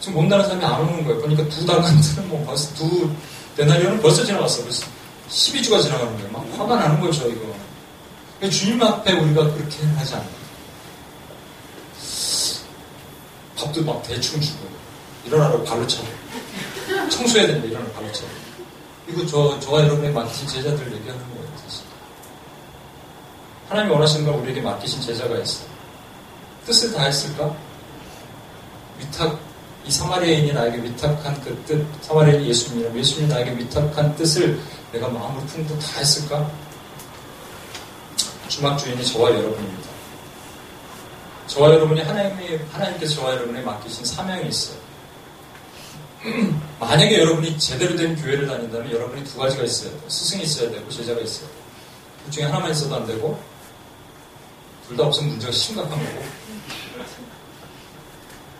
지금 몸다는 사람이 안 오는 거예요. 그러니까 두 달간들은 뭐 벌써 두 대나리온은 벌써 지나갔어. 벌써 12주가 지나가는 거예요. 막 화가 나는 거죠, 이거. 주님 앞에 우리가 그렇게 하지 않아요. 밥도 막 대충 주고 일어나라고 발로 차고 청소해야 된다 일어나라고 발로 차고 이거 저, 저와 여러분의 맡기신 제자들 얘기하는 거예요 사실 하나님이 원하시는 걸 우리에게 맡기신 제자가 있어요 뜻을 다 했을까? 위탁 이 사마리아인이 나에게 위탁한 그 뜻, 사마리아인이 예수님이라 예수님이 나에게 위탁한 뜻을 내가 마음으로 품고 다 했을까? 주막 주인이 저와 여러분입니다. 저와 여러분이 하나님이, 하나님께서 저와 여러분에 맡기신 사명이 있어요. 만약에 여러분이 제대로 된 교회를 다닌다면 여러분이 두 가지가 있어야 돼요. 스승이 있어야 되고 제자가 있어야 돼요. 둘 중에 하나만 있어도 안 되고 둘 다 없으면 문제가 심각한 거고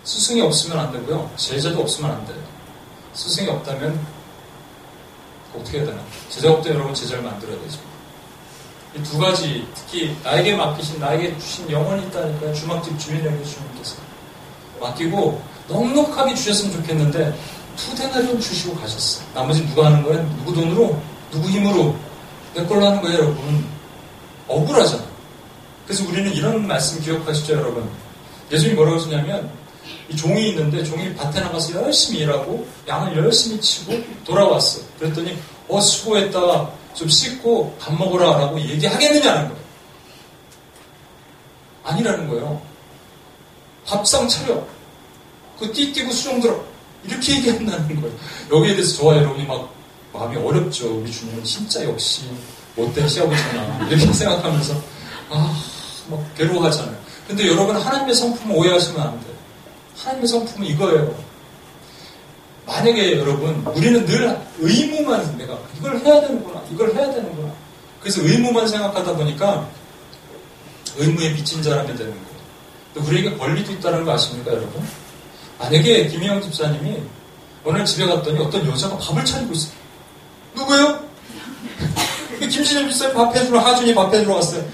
스승이 없으면 안 되고요. 제자도 없으면 안 돼요. 스승이 없다면 어떻게 해야 되나? 제자가 없다면 여러분 제자를 만들어야 되죠. 이 두 가지 특히 나에게 맡기신 나에게 주신 영혼이 있다니까요. 주막집 주인에게 주님께서 맡기고 넉넉하게 주셨으면 좋겠는데 투대나리온 주시고 가셨어. 나머지 누가 하는 거예요? 누구 돈으로? 누구 힘으로? 내 걸로 하는 거예요, 여러분. 억울하잖아. 그래서 우리는 이런 말씀 기억하시죠, 여러분? 예수님이 뭐라고 하시냐면 이 종이 있는데 종이 밭에 나가서 열심히 일하고 양을 열심히 치고 돌아왔어. 그랬더니 어 수고했다. 좀 씻고 밥 먹으라 라고 얘기하겠느냐는 거예요. 아니라는 거예요. 밥상 차려. 그 띠띠고 수정 들어. 이렇게 얘기한다는 거예요. 여기에 대해서 저와 여러분이 막 마음이 어렵죠. 우리 주님은 진짜 역시 못된 시아버지구나. 이렇게 생각하면서 아, 막 괴로워하잖아요. 근데 여러분 하나님의 성품을 오해하시면 안 돼요. 하나님의 성품은 이거예요. 만약에 여러분 우리는 늘 의무만 내가 이걸 해야 되는구나 이걸 해야 되는구나 그래서 의무만 생각하다 보니까 의무에 미친 사람이 되는 거예요 또 우리에게 권리도 있다는 거 아십니까 여러분 만약에 김희영 집사님이 오늘 집에 갔더니 어떤 여자가 밥을 차리고 있어요 누구요? 김신영 집사님 밥 해주러 하준이 밥 해주러 갔어요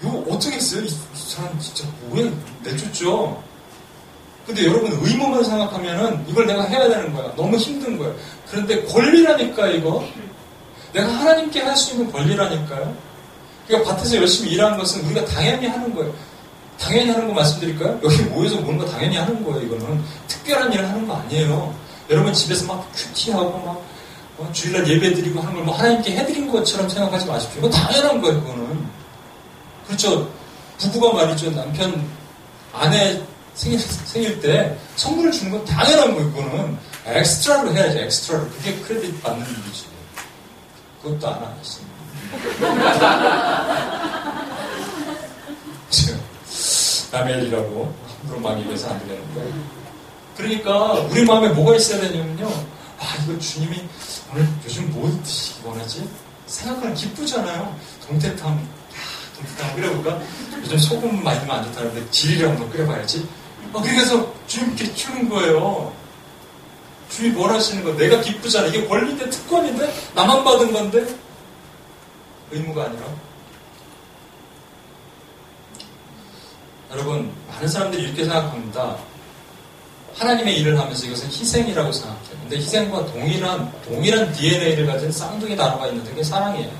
이거 어떻게 했어요? 사람 진짜 뭐야 내쫓죠. 근데 여러분 의무만 생각하면은 이걸 내가 해야 되는 거야. 너무 힘든 거야. 그런데 권리라니까 이거. 내가 하나님께 할 수 있는 권리라니까요. 그러니까 밭에서 열심히 일하는 것은 우리가 당연히 하는 거예요. 당연히 하는 거 말씀드릴까요? 여기 모여서 거 당연히 하는 거예요. 이거는 특별한 일을 하는 거 아니에요. 여러분 집에서 막 QT하고 막 어, 주일날 예배 드리고 하는 걸 뭐 하나님께 해드린 것처럼 생각하지 마십시오. 이건 당연한 거예요. 그거는 그렇죠. 부부가 말이죠. 남편 아내 생일, 생일 때 선물을 주는 건 당연한 거예요. 그거는 extra로 해야지. extra로 그게 크레딧 받는 일이지. 그것도 안 하겠습니다. 남의 일이라고 함부로 막 입에서 안 되는 거예요. 그러니까 우리 마음에 뭐가 있어야 되냐면요. 아 이거 주님이 오늘 요즘 뭐 드시기 원하지? 생각하면 기쁘잖아요. 동태탕, 동태탕 끓여볼까? 요즘 소금 많이 넣으면 안 좋다는데 지리를 한번 끓여봐야지. 아, 그래서 주님께 주는 거예요. 주님이 뭘 하시는 거 내가 기쁘잖아. 이게 권리인데 특권인데 나만 받은 건데 의무가 아니라. 여러분 많은 사람들이 이렇게 생각합니다. 하나님의 일을 하면서 이것은 희생이라고 생각해요. 근데 희생과 동일한 동일한 DNA를 가진 쌍둥이 단어가 있는데 그게 사랑이에요.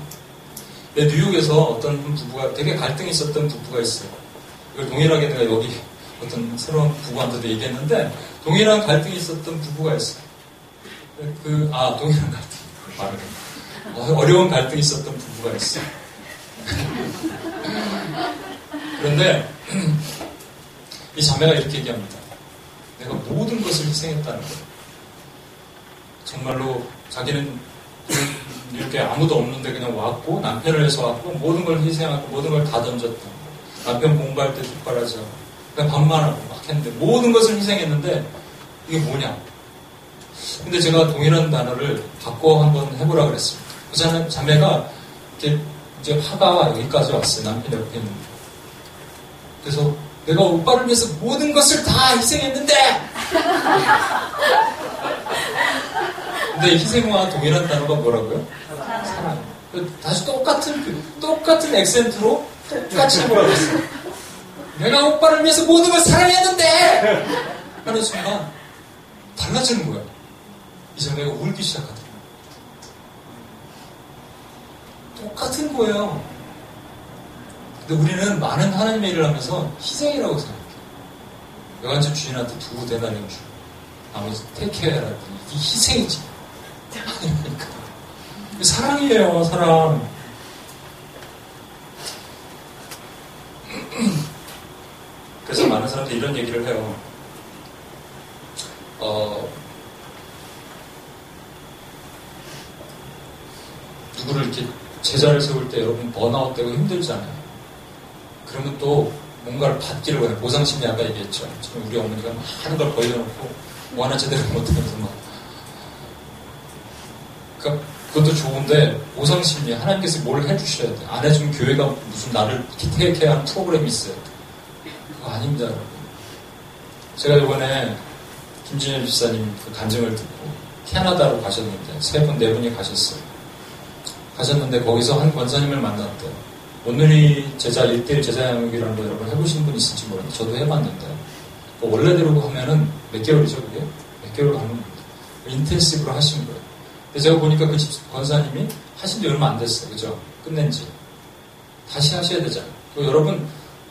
근데 뉴욕에서 어떤 부부가 되게 갈등이 있었던 부부가 있어요. 이걸 동일하게 내가 여기 어떤 새로운 부부한테도 얘기했는데 동일한 갈등이 있었던 부부가 있어요. 그, 아, 동일한 갈등. 말을. 어려운 갈등이 있었던 부부가 있어요. 그런데 이 자매가 이렇게 얘기합니다. 내가 모든 것을 희생했다는 거예요. 정말로 자기는 이렇게 아무도 없는데 그냥 왔고 남편을 위해서 왔고 모든 걸 희생하고 모든 걸 다 던졌다. 남편 공부할 때 뒷바라지 하고 그냥 밥만 하고 막 했는데 모든 것을 희생했는데 이게 뭐냐? 근데 제가 동일한 단어를 바꿔 한번 해보라 그랬습니다. 그 자매, 자매가 이렇게 이제 화가 여기까지 왔어요. 남편 옆에 있는데. 그래서 내가 오빠를 위해서 모든 것을 다 희생했는데! 근데 희생과 동일한 단어가 뭐라고요? 사랑. 다시 똑같은, 그, 똑같은 액센트로 똑같이 해보라고 했어요. 내가 오빠를 위해서 모든 걸 사랑했는데! 하는 순간, 달라지는 거야. 이제 내가 울기 시작하더라. 똑같은 거예요. 근데 우리는 많은 하나님의 일을 하면서 희생이라고 생각해요. 여간집 주인한테 두고 대단히 주. 테이크해라 했더니 이게 희생이지. 아니니까. 사랑이에요, 사랑. 그래서 많은 사람들이 이런 얘기를 해요. 어, 누구를 이렇게 제자를 세울 때 여러분 번아웃 되고 힘들잖아요. 그러면 또 뭔가를 받기를 원해. 보상심리 아까 얘기했죠. 지금 우리 어머니가 많은 걸 벌려놓고 뭐 하나 제대로 못하면서 막. 그러니까 그것도 좋은데 보상심리 하나님께서 뭘 해주셔야 돼. 안 해주면 교회가 무슨 나를 기태케 하는 프로그램이 있어요. 아닙니다. 제가 이번에 김진일 집사님 그 간증을 듣고 캐나다로 가셨는데 세 분, 네 분이 가셨어요. 가셨는데 거기서 한 권사님을 만났대요. 오늘이 제자 1대1 제자 양육이라는 거 여러분 해보신 분 있을지 모르는데 저도 해봤는데 그 원래대로 하면은 몇 개월이죠 그게? 몇 개월로 하는 겁니다. 인텐시브로 하신 거예요. 근데 제가 보니까 그 권사님이 하신 지 얼마 안 됐어요. 그죠? 끝낸 지. 다시 하셔야 되잖아요. 여러분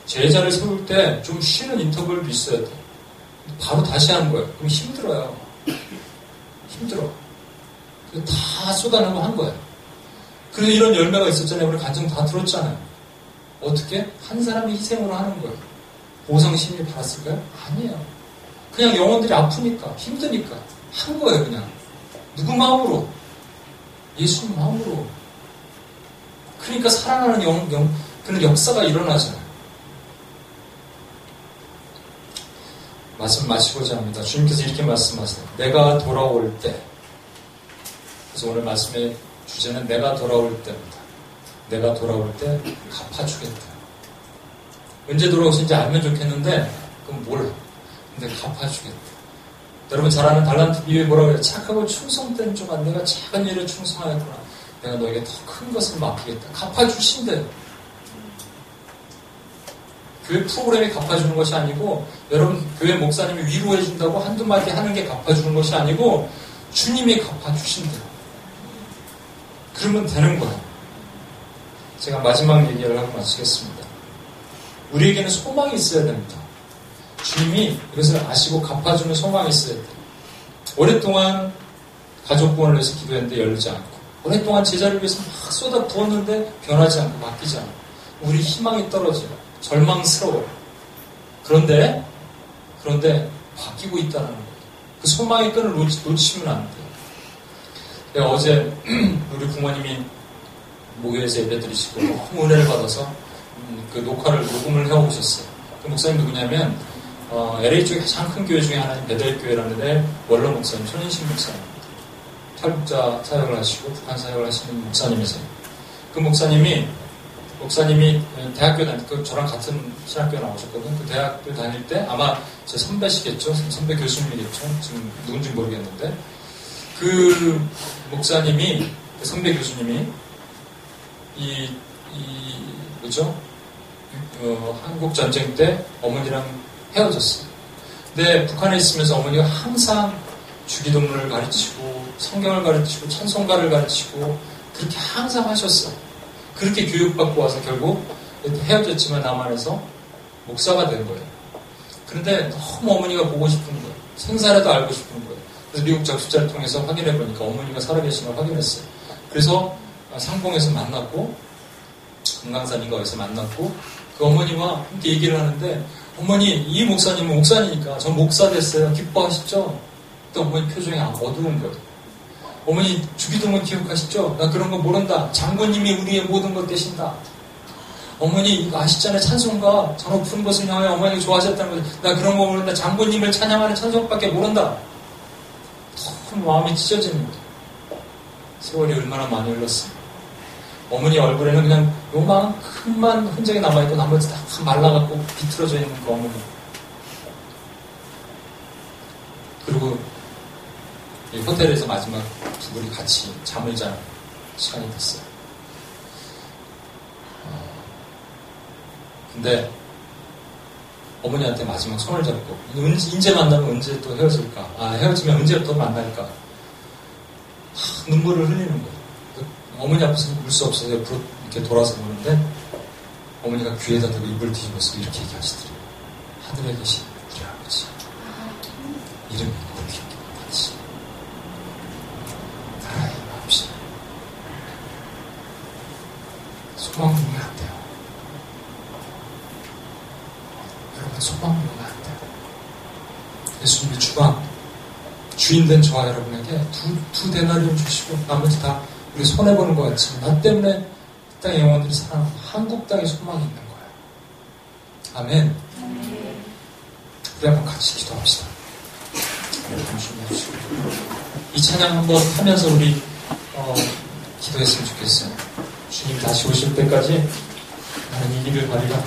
제자를 세울 때 좀 쉬는 인터벌도 있어야 돼. 바로 다시 하는 거예요. 그럼 힘들어요. 힘들어. 다 쏟아내고 한 거예요. 그래서 이런 열매가 있었잖아요. 우리 간증 다 들었잖아요. 어떻게? 한 사람이 희생으로 하는 거예요. 보상심리 받았을까요? 아니에요. 그냥 영혼들이 아프니까, 힘드니까 한 거예요, 그냥. 누구 마음으로? 예수님 마음으로. 그러니까 사랑하는 영, 영, 그런 역사가 일어나잖아요. 말씀 마시고자 합니다. 주님께서 이렇게 말씀하세요. 내가 돌아올 때. 그래서 오늘 말씀의 주제는 내가 돌아올 때입니다. 내가 돌아올 때 갚아주겠다. 언제 돌아오신지 알면 좋겠는데, 그럼 몰라. 근데 갚아주겠다. 여러분 잘 아는 달란트 비유에 뭐라고 해요? 착하고 충성된 종아 내가 작은 일에 충성하였구나. 내가 너에게 더 큰 것을 맡기겠다. 갚아주신대요. 교회 프로그램이 갚아주는 것이 아니고 여러분 교회 목사님이 위로해 준다고 한두 마디 하는 게 갚아주는 것이 아니고 주님이 갚아주신대요. 그러면 되는 거예요. 제가 마지막 얘기를 하고 마치겠습니다. 우리에게는 소망이 있어야 됩니다. 주님이 이것을 아시고 갚아주는 소망이 있어야 돼요. 오랫동안 가족권을 위해서 기도했는데 열리지 않고 오랫동안 제자를 위해서 막 쏟아 부었는데 변하지 않고 바뀌지 않고 우리 희망이 떨어져요. 절망스러워요. 그런데 그런데 바뀌고 있다는 거예요. 그 소망의 끈을 놓치, 놓치 면 안 돼요. 내가 어제 우리 부모님이 목요일에서 예배 드리시고 너무 은혜를 받아서 음, 그 녹화를 녹음을 해오셨어요. 그 목사님 누구냐면 어, LA 쪽에 가장 큰 교회 중에 하나인 베델교회라는 데 원로 목사님, 손인신 목사님. 탈북자 사역을 하시고 북한 사역을 하시는 목사님이세요. 그 목사님이 목사님이 대학교 다닐 그 저랑 같은 신학교 나오셨거든요. 그 대학교 다닐 때 아마 제 선배시겠죠. 선배 교수님이겠죠. 지금 누군지 모르겠는데 그 목사님이 그 선배 교수님이 이, 이 뭐죠? 어, 한국 전쟁 때 어머니랑 헤어졌어요. 근데 북한에 있으면서 어머니가 항상 주기도문을 가르치고 성경을 가르치고 찬송가를 가르치고 그렇게 항상 하셨어. 그렇게 교육받고 와서 결국 헤어졌지만 남한에서 목사가 된 거예요. 그런데 너무 어머니가 보고 싶은 거예요. 생사라도 알고 싶은 거예요. 그래서 미국 적수자를 통해서 확인해 보니까 어머니가 살아계신 걸 확인했어요. 그래서 상봉에서 만났고 금강산인가 어디서 만났고 그 어머니와 함께 얘기를 하는데 어머니 이 목사님은 목사니까 전 목사 됐어요. 기뻐하시죠? 또 어머니 표정이 어두운 거예요. 어머니 주기도문 기억하시죠? 나 그런 거 모른다. 장군님이 우리의 모든 것 되신다. 어머니 아시잖아요. 찬송가 저 높은 것을 향하여 어머니가 좋아하셨다는 거. 나 그런 거 모른다. 장군님을 찬양하는 찬송밖에 모른다. 너무 마음이 찢어지는 거예요. 세월이 얼마나 많이 흘렀습니까? 어머니 얼굴에는 그냥 요만큼만 흔적이 남아있고 나머지 다 말라갖고 비틀어져 있는 그 어머니. 그리고 호텔에서 마지막 두 분이 같이 잠을 자는 시간이 됐어요. 어, 근데 어머니한테 마지막 손을 잡고 언제 만나면 언제 또 헤어질까? 아 헤어지면 언제 또 만날까? 하, 눈물을 흘리는 거예요. 어머니 앞에서 울 수 없어서 옆으로 이렇게 돌아서 보는데 어머니가 귀에다 대고 입을 뒤집어서 이렇게 얘기하시더래요. 하늘에 계신 우리 아버지 이름이 높이 높아지 나라의 마음씨 소망 보면 안 돼요. 여러분 소망 보면 안 돼요. 예수님이 주방 주인된 저와 여러분에게 두, 두 대나리온 주시고 나머지 다 우리 손해보는 것 같지만 나 때문에 이 땅의 영혼들이 살아나고 한국 땅에 소망이 있는 거예요. 아멘. 우리 한번 같이 기도합시다. 이 찬양 한번 하면서 우리 어, 기도했으면 좋겠어요. 주님 다시 오실 때까지 나는 이 길을 가리라.